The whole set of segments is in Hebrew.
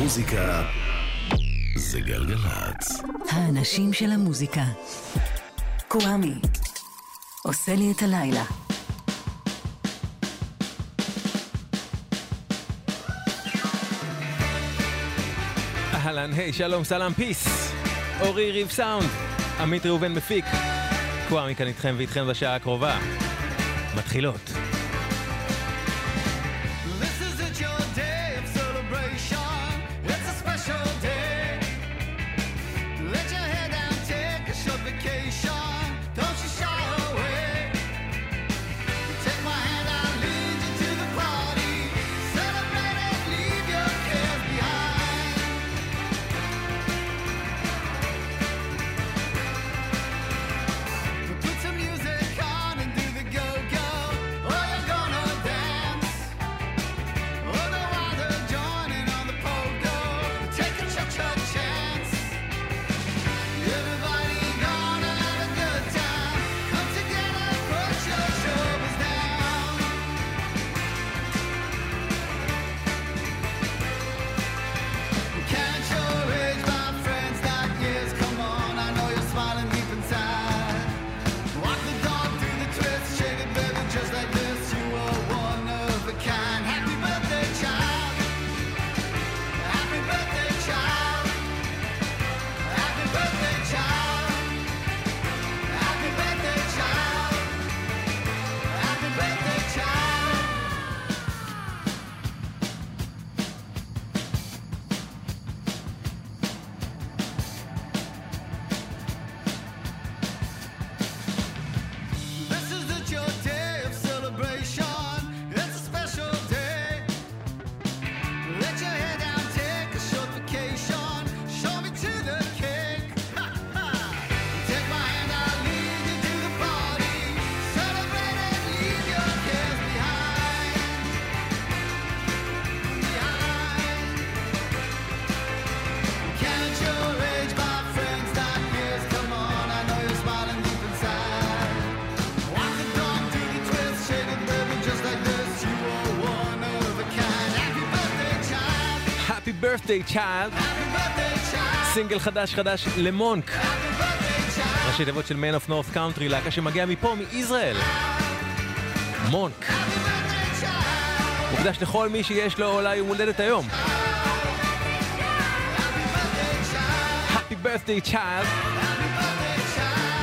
המוזיקה זה גלגלצ. האנשים של המוזיקה. קוואמי. עושה לי את הלילה. אהלן, היי, שלום, סלאם, פיס. אורי ריב סאונד. עמית ראובן מפיק. קוואמי כאן איתכם ואיתכם בשעה הקרובה. מתחילות. birthday child. סינגל חדש חדש למונק. ראשי תיבות של Man of North Country, להקה שמגיעה מפה, מישראל. מונק. מוקדש לכל מי שיש לו אולי יום הולדת היום. Happy birthday child.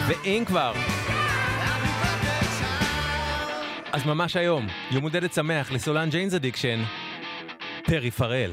ואם כבר. אז ממש היום, יום הולדת שמח לסולן Jane's Addiction, פרי פרל.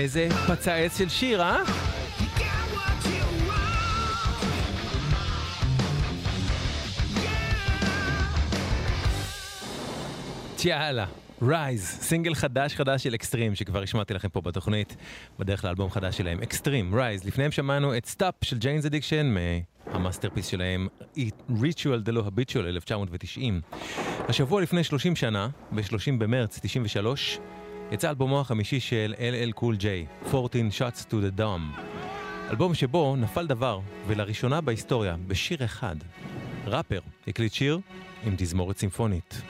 איזה פצצה של שיר, אה? יאללה. Rise, סינגל חדש חדש של אקסטרים שכבר השמעתי לכם פה בתוכנית בדרך לאלבום חדש שלהם, Extreme, Rise, לפניהם שמענו את Stop של Jane's Addiction מה masterpiece שלהם, Ritual de lo Habitual 1990. השבוע לפני 30 שנה, ב-30 במרץ 93, יצא אלבומו החמישי של LL קול ג'יי, 14 Shots to the Dome. אלבום שבו נפל דבר, ולראשונה בהיסטוריה, בשיר אחד. ראפר הקליט שיר עם תזמורת סימפונית.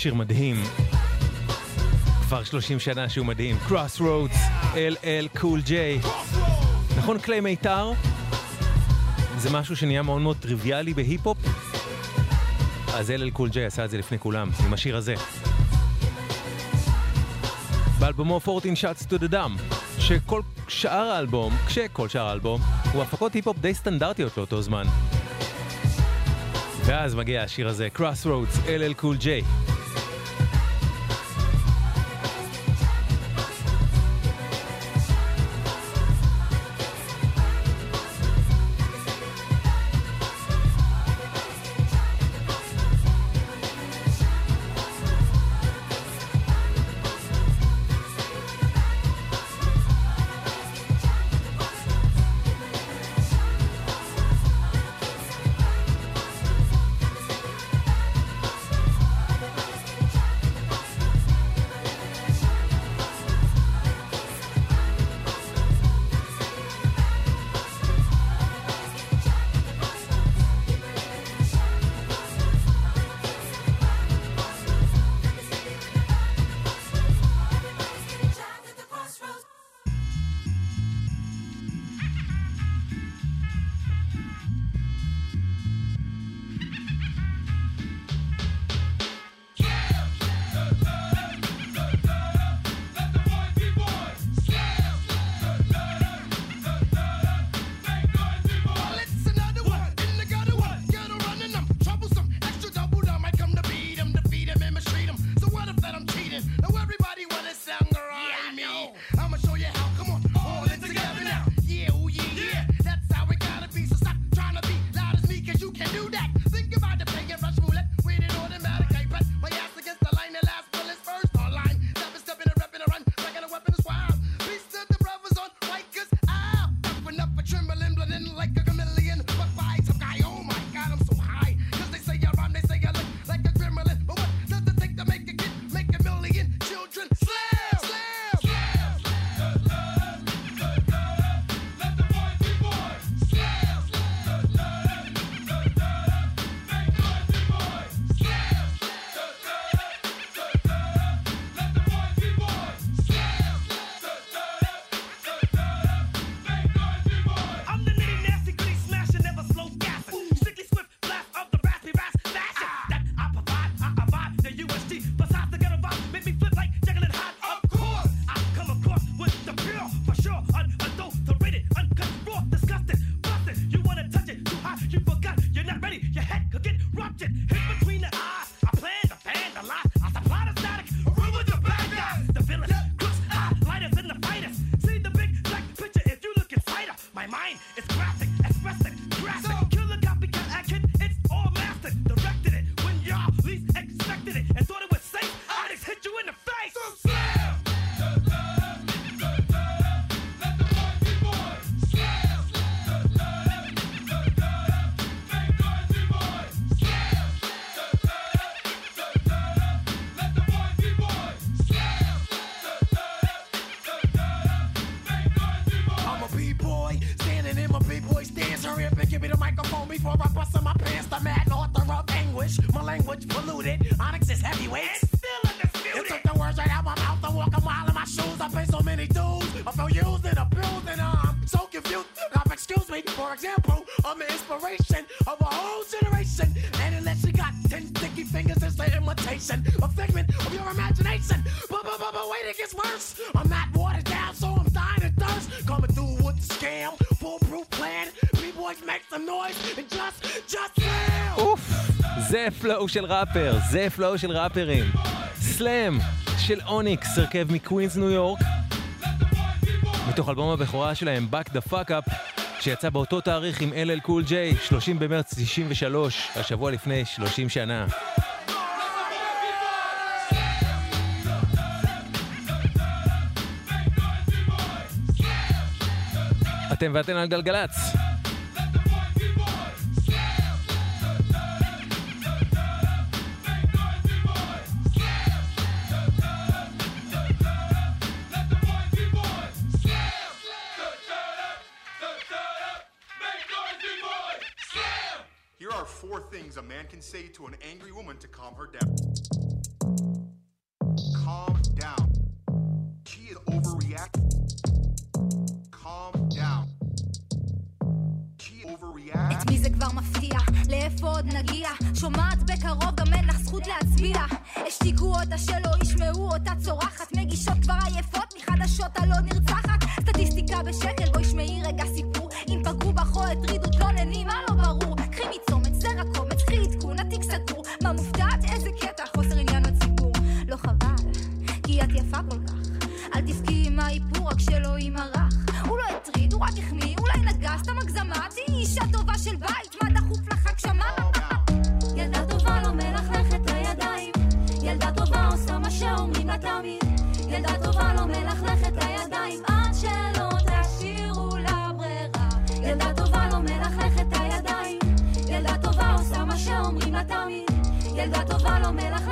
שיר מדהים. כבר 30 שנה שהוא מדהים. Crossroads, LL Cool J. נכון, קליי מיתר? זה משהו שנהיה מאוד מאוד טריוויאלי בהיפ-הופ. אז LL Cool J עשה את זה לפני כולם, עם השיר הזה. באלבומו 14 Shots to the Dam, שכל שאר האלבום, כשכל שאר האלבום, הוא הפקות היפ-הופ די סטנדרטיות לאותו זמן. ואז מגיע השיר הזה, Crossroads, LL Cool J. sensation, a figment of your imagination. But, but, but, but wait, it gets worse. I'm not watered down, so I'm dying of thirst. Coming through with the scam, foolproof plan. B-boys make some noise and just, just slam. Oof, זה פלואו של ראפר, זה פלואו של ראפרים. סלאם של אוניקס, הרכב מקווינס ניו יורק. מתוך אלבום הבכורה שלהם, Back the Fuck Up, שיצא באותו תאריך עם LL Cool J, 30 במרץ 93, השבוע לפני 30 שנה. אתם ואתן על גלגלצ. four things a man can say to an angry woman to calm her down. Calm down. She is overreacting. כבר מפתיע? לאיפה עוד נגיע? שומעת בקרוב גם אין לך זכות להצביע. השתיקו אותה שלא ישמעו אותה צורחת. מגישות כבר עייפות מחדשות הלא נרצחת. סטטיסטיקה בשקל בואי שמעי רגע סיפור. אם פגעו בך או הטרידו של בית, מה דחוף לך? הגשמה? ילדה טובה לא מלכלכת הידיים ילדה טובה עושה מה שאומרים לה תמיד. ילדה טובה לא מלכלכת הידיים עד שלא תשאירו לה ברירה. ילדה טובה לא מלכלכת הידיים ילדה טובה עושה מה שאומרים לה תמיד. ילדה טובה לא מלכלכת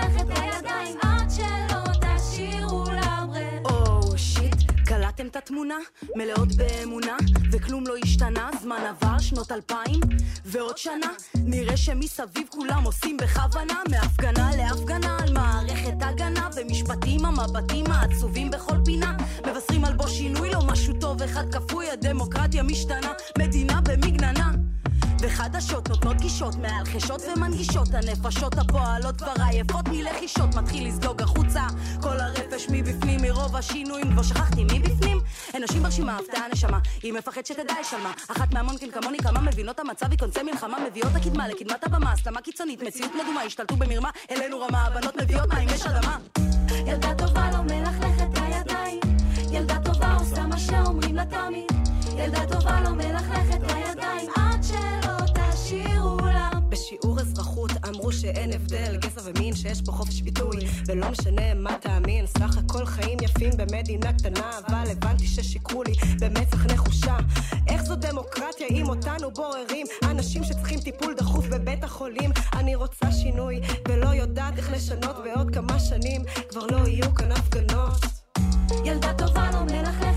התמונה? מלאות באמונה, וכלום לא השתנה, זמן עבר, שנות אלפיים, ועוד שנה, נראה שמסביב כולם עושים בכוונה, מהפגנה להפגנה, על מערכת הגנה, ומשפטים המבטים העצובים בכל פינה, מבשרים על בו שינוי, לא משהו טוב, אחד כפוי, הדמוקרטיה משתנה, מדינה במגננה. וחדשות נותנות גישות מעל חשות ומנגישות הנפשות הפועלות כבר עייפות מלחישות מתחיל לזלוג החוצה כל הרפש מבפנים מרוב השינויים כבר שכחתי מבפנים אין נשים ברשימה הפתעה נשמה היא מפחד שתדע יש על מה אחת מהמון כן כמוני כמה מבינות המצב היא קונצי מלחמה מביאות הקדמה לקדמת הבמה. הסלמה קיצונית מציאות מדומה השתלטו במרמה אלינו רמה הבנות מביאות מים יש אדמה. ילדה טובה לא מלכלכת הידיים ילדה טובה עושה מה שאומרים לה תמיד. ילדה טובה לא מלכלכת הידיים בשיעור אזרחות אמרו שאין הבדל גזע ומין שיש פה חופש ביטוי ולא משנה מה תאמין סך הכל חיים יפים במדינה קטנה אבל הבנתי ששיקרו לי במצח נחושה. איך זו דמוקרטיה אם אותנו בוררים אנשים שצריכים טיפול דחוף בבית החולים. אני רוצה שינוי ולא יודעת איך לשנות בעוד כמה שנים. כבר לא יהיו כאן הפגנות. ילדה טובה לא מלכלכת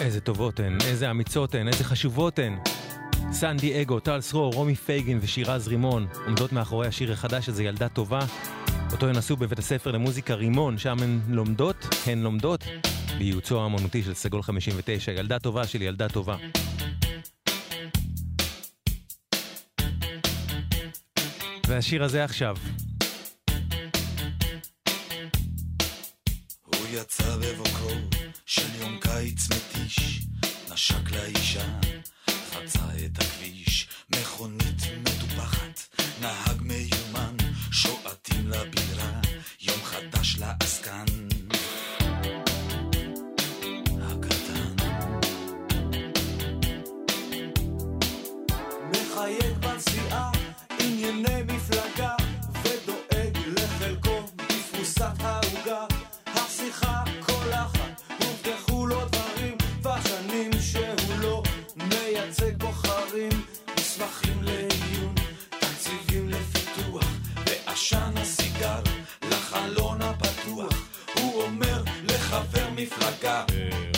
איזה טובות הן, איזה אמיצות הן, איזה חשובות הן. סן דייגו, טל סרור, רומי פייגין ושירז רימון עומדות מאחורי השיר החדש הזה, ילדה טובה. אותו הן עשו בבית הספר למוזיקה רימון, שם הן לומדות, הן לומדות, בייעוצו האמנותי של סגול 59, ילדה טובה של ילדה טובה. והשיר הזה עכשיו, הוא יצא בבוקרו של יום קיץ מתיש, נשק לאישה, חצה את הכביש, מכונית מטופחת, נהג מיומן, שועטים לבירה, יום חדש לעסקן.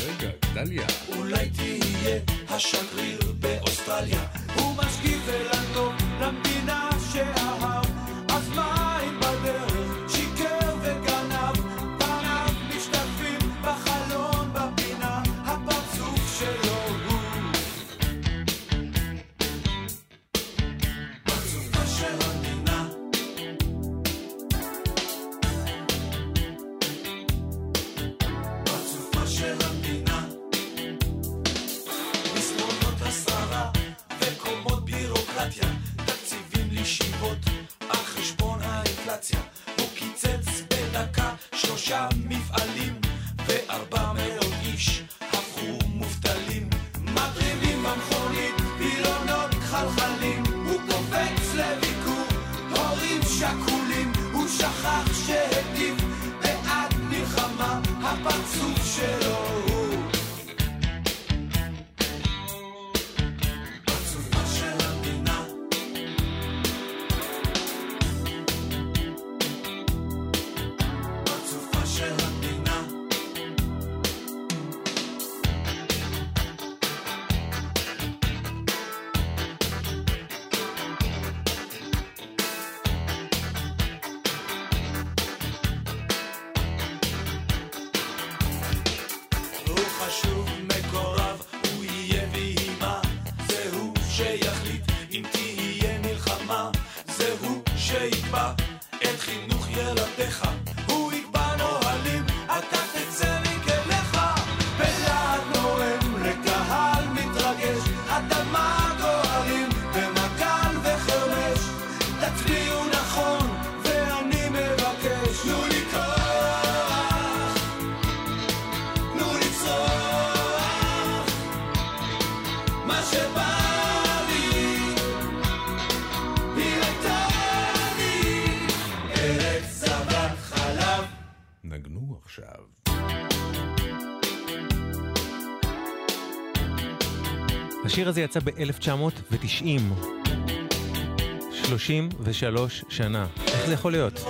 רגע, גדליה. אולי תהיה השגריר באוסטרליה. הזה יצא ב-1990. 33 שנה. איך זה יכול להיות?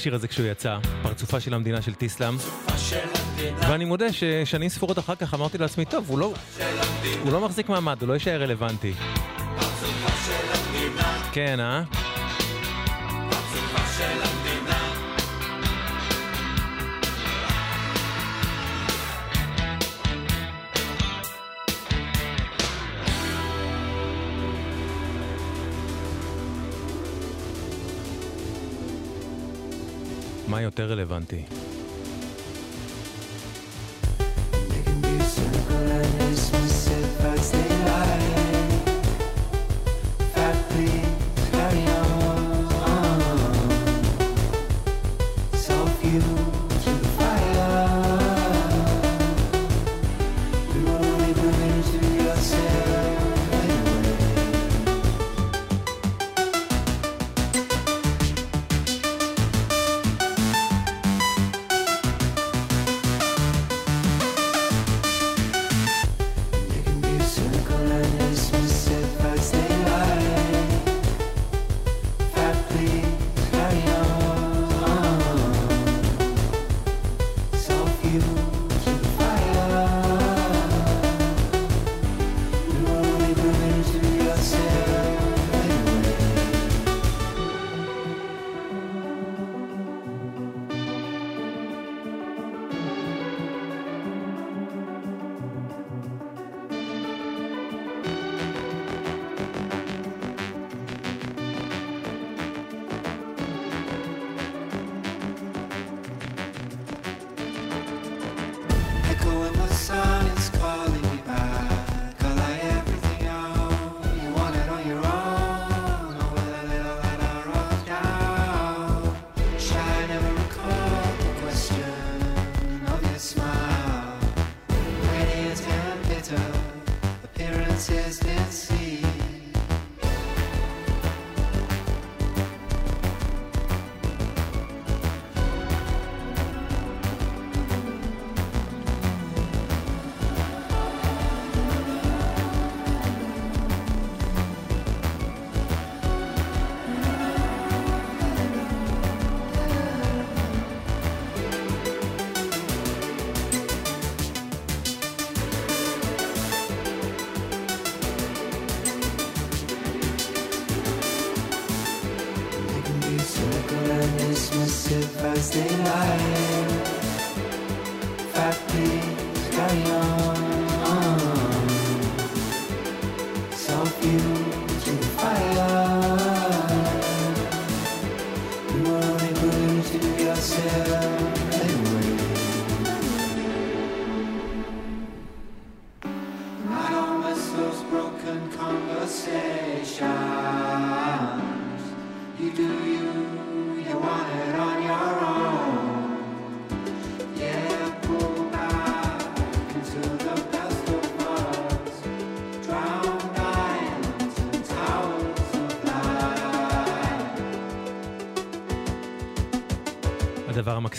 השיר הזה כשהוא יצא, פרצופה של המדינה של טיסלאם. ואני מודה ששנים ספורות אחר כך אמרתי לעצמי, טוב, הוא לא, הוא לא מחזיק מעמד, הוא לא יישאר רלוונטי. כן, אה? יותר רלוונטי.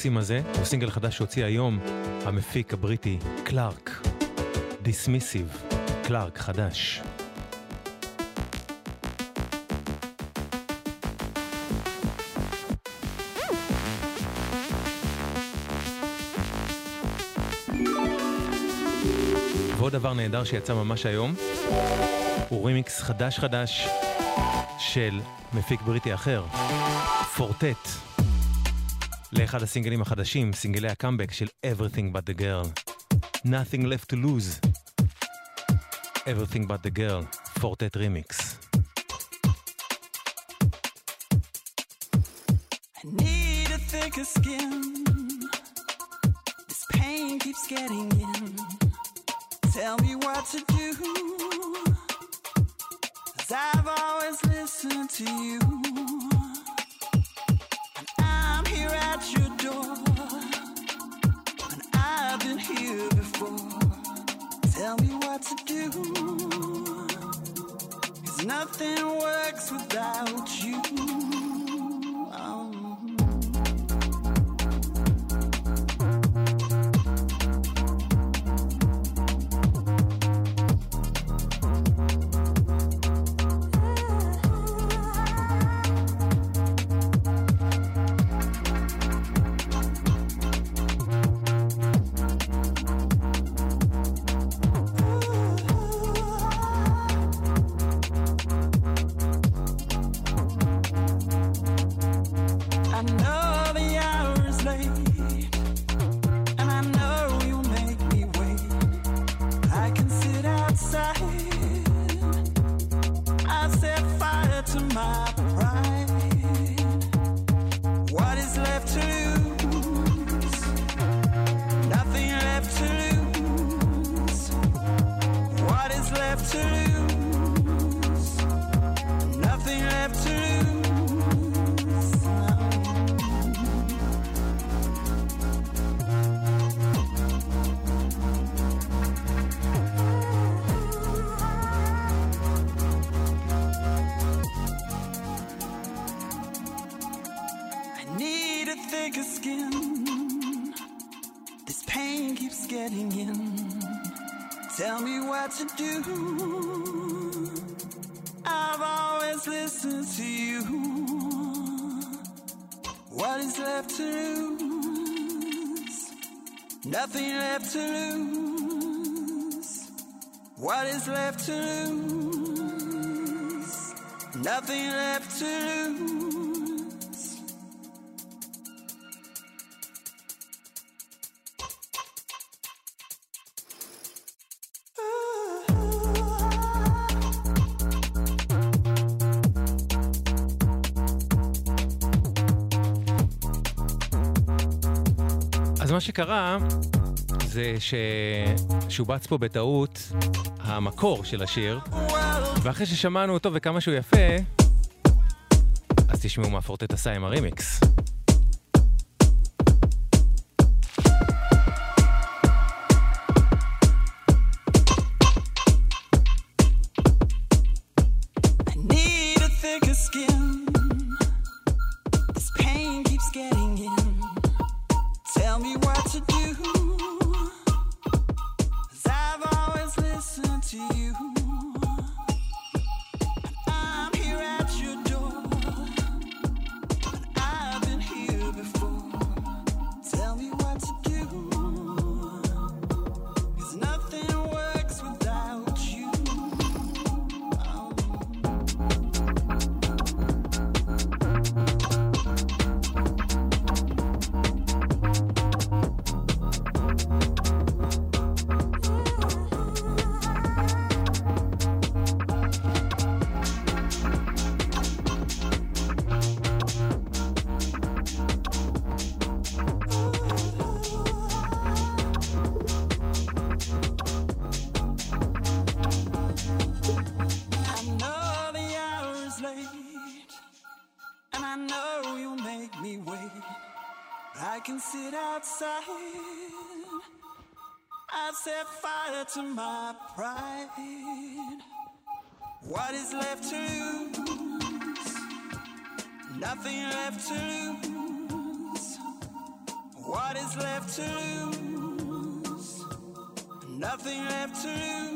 המקסים הזה הוא סינגל חדש שהוציא היום המפיק הבריטי קלארק. דיסמיסיב. קלארק חדש. ועוד דבר נהדר שיצא ממש היום, הוא רימיקס חדש חדש של מפיק בריטי אחר, פורטט, לאחד הסינגלים החדשים, סינגלי הקאמבק של Everything But The Girl. Nothing Left to Lose. Everything But The Girl, פורטט רימיקס. I need a thicker skin. This pain keeps getting in. Tell me what to do. Cause I've always listened to you. Tell me what to do. Cause nothing works without you. What to do. I've always listened to you. What is left to lose? Nothing left to lose. What is left to lose? Nothing left to lose. שקרה זה ששובץ פה בטעות המקור של השיר, ואחרי ששמענו אותו וכמה שהוא יפה, אז תשמעו מה פורטט עשה עם הרימיקס. Set fire to my pride. What is left to lose? Nothing left to lose. What is left to lose? Nothing left to lose.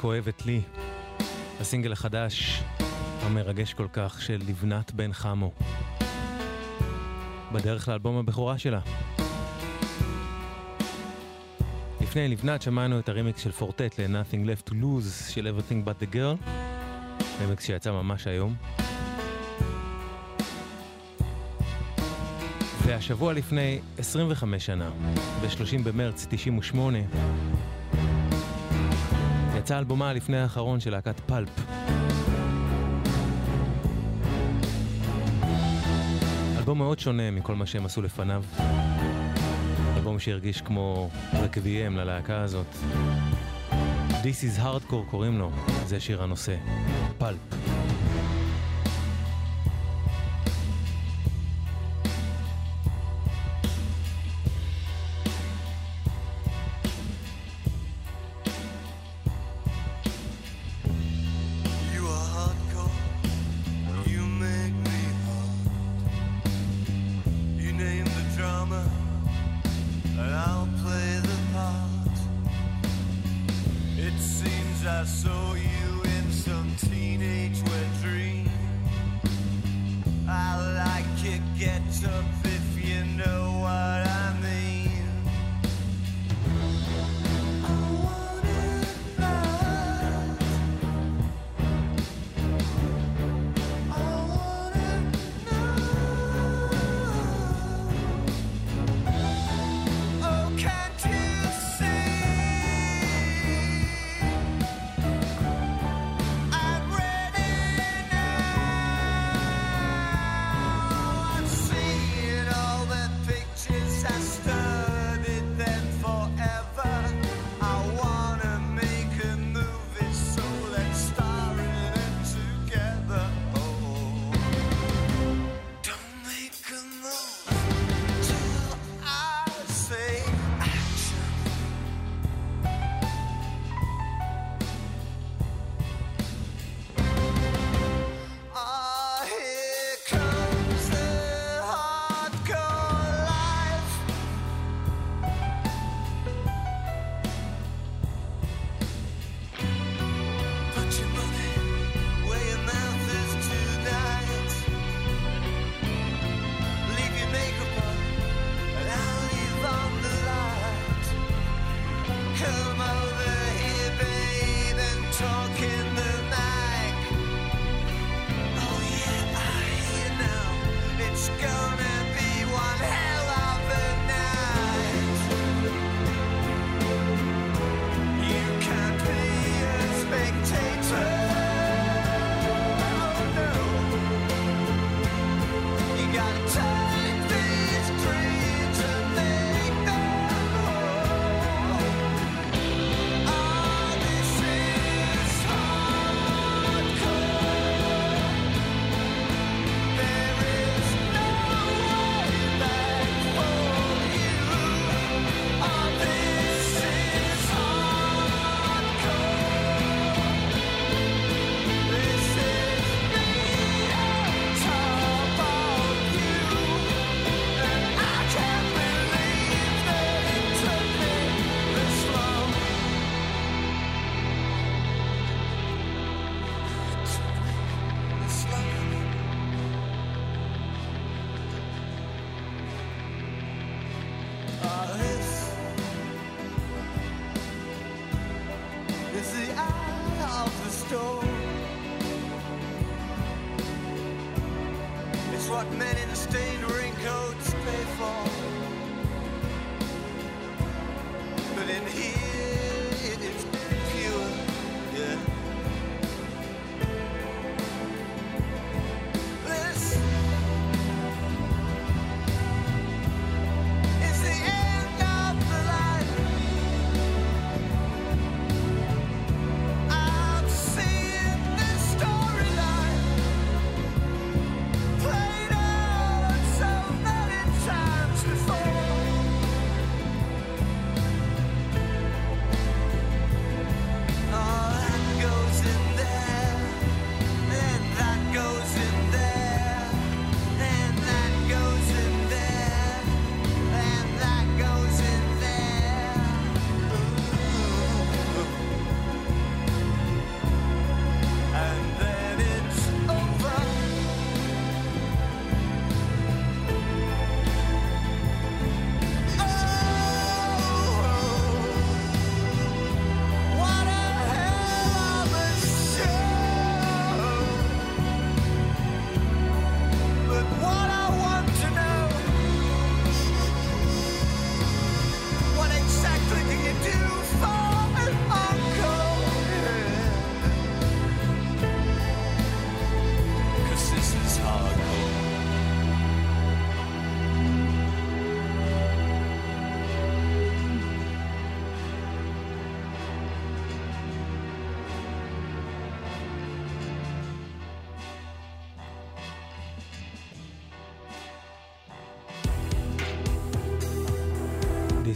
כואבת לי, הסינגל החדש המרגש כל כך של לבנת בן חמו, בדרך לאלבום הבכורה שלה. לפני לבנת שמענו את הרימיקס של פורטט ל-Nothing Left to Lose של Everything But The Girl, רימיקס שיצא ממש היום. והשבוע לפני 25 שנה, ב-30 במרץ 98, יצא אלבומה הלפני האחרון של להקת פלפ. אלבום מאוד שונה מכל מה שהם עשו לפניו. אלבום שהרגיש כמו רקביים ללהקה הזאת. This is Hardcore קוראים לו, זה שיר הנושא. פלפ. I'll play the part. It seems I so.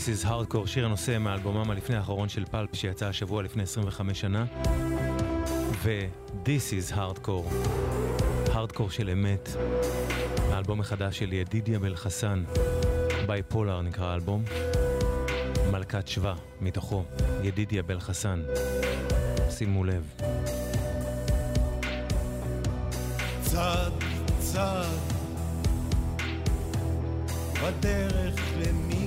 This is Hardcore, שיר הנושא מאלבומם הלפני האחרון של פלפ שיצא השבוע לפני 25 שנה. ו-This is Hardcore, Hardcore של אמת, האלבום החדש של ידידיה בן חסן, בייפולר נקרא האלבום, מלכת שבא מתוכו, ידידיה בן חסן. שימו לב. צעד צעד בדרך למיקה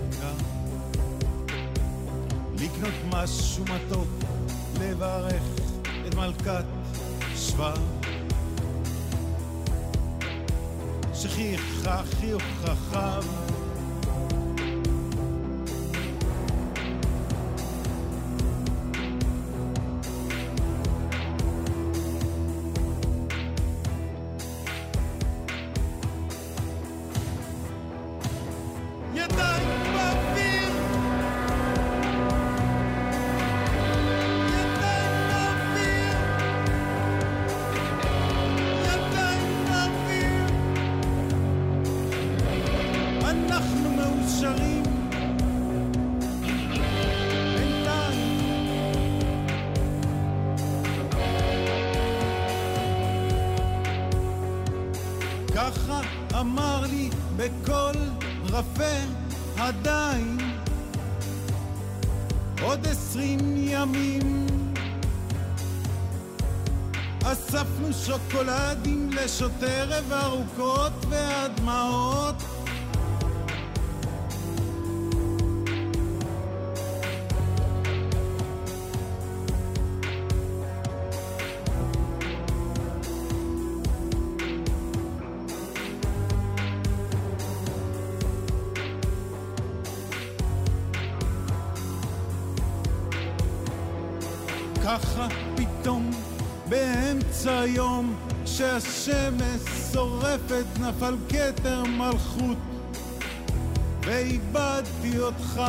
לקנות משהו מתוק לברך את מלכת שבא שחייכה חיוך חכם לשותי ערב ארוכות והדמעות נפל כתר מלכות ואיבדתי אותך.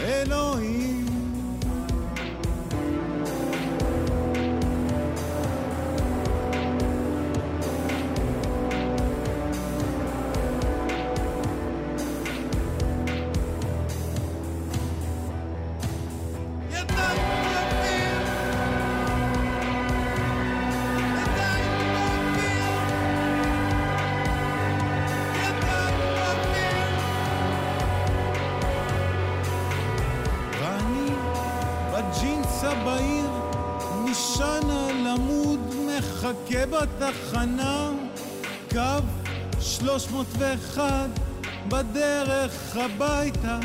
אלוהים בתחנה קו 301 בדרך הביתה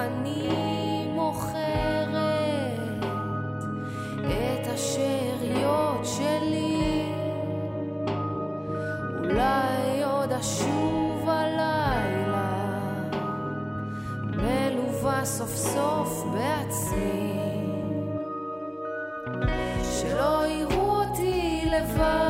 אני מוכרת את השאריות שלי אולי עוד אשוב הלילה, מלווה סוף סוף בעצמי. שלא יראו אותי לבד,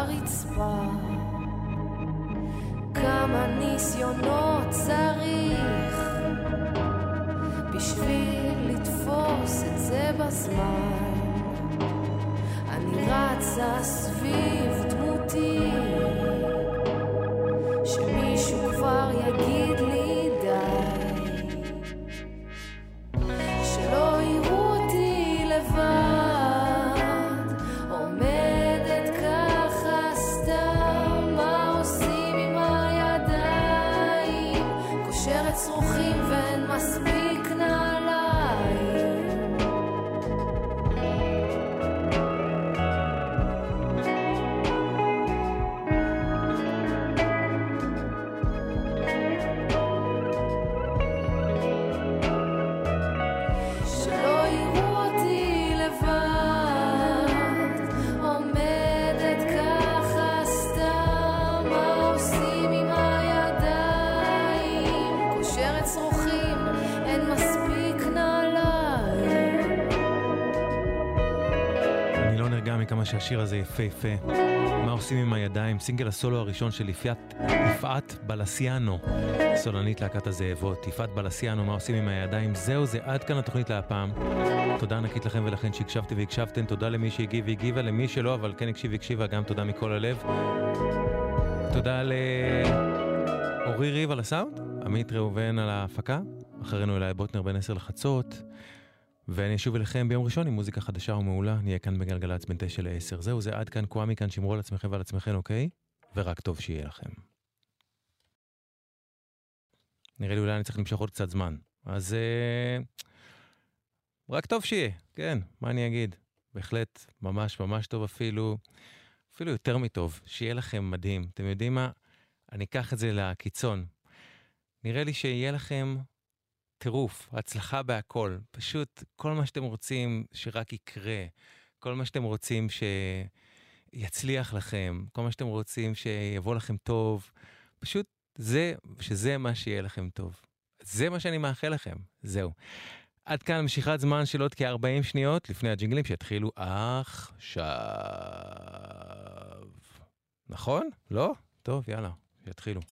הרצפה. כמה ניסיונות צריך בשביל לתפוס את זה בזמן. אני רצה שהשיר הזה יפהפה. מה עושים עם הידיים? סינגל הסולו הראשון של יפעת, יפעת בלסיאנו, סולנית להקת הזאבות. יפעת בלסיאנו, מה עושים עם הידיים? זהו זה, עד כאן התוכנית להפעם. תודה ענקית לכם ולכן שהקשבתם והקשבתם, תודה למי שהגיב והגיבה, למי שלא, אבל כן הקשיב והקשיבה, גם תודה מכל הלב. תודה לאורי ריב על הסאונד, עמית ראובן על ההפקה, אחרינו אליי בוטנר בין 10 לחצות. ואני אשוב אליכם ביום ראשון עם מוזיקה חדשה ומעולה, נהיה כאן בגלגלצ בין 9 ל-10. זהו, זה עד כאן, קוואמי כאן, שמרו על עצמכם ועל עצמכם, אוקיי? ורק טוב שיהיה לכם. נראה לי אולי אני צריך למשוך עוד קצת זמן. אז אה, רק טוב שיהיה, כן, מה אני אגיד? בהחלט, ממש ממש טוב אפילו, אפילו יותר מטוב, שיהיה לכם מדהים. אתם יודעים מה? אני אקח את זה לקיצון. נראה לי שיהיה לכם טירוף, הצלחה בהכל. פשוט כל מה שאתם רוצים שרק יקרה, כל מה שאתם רוצים שיצליח לכם, כל מה שאתם רוצים שיבוא לכם טוב, פשוט זה, שזה מה שיהיה לכם טוב. זה מה שאני מאחל לכם, זהו. עד כאן משיכת זמן של עוד כ-40 שניות לפני הג'ינגלים שיתחילו עכשיו. נכון? לא? טוב, יאללה, שיתחילו.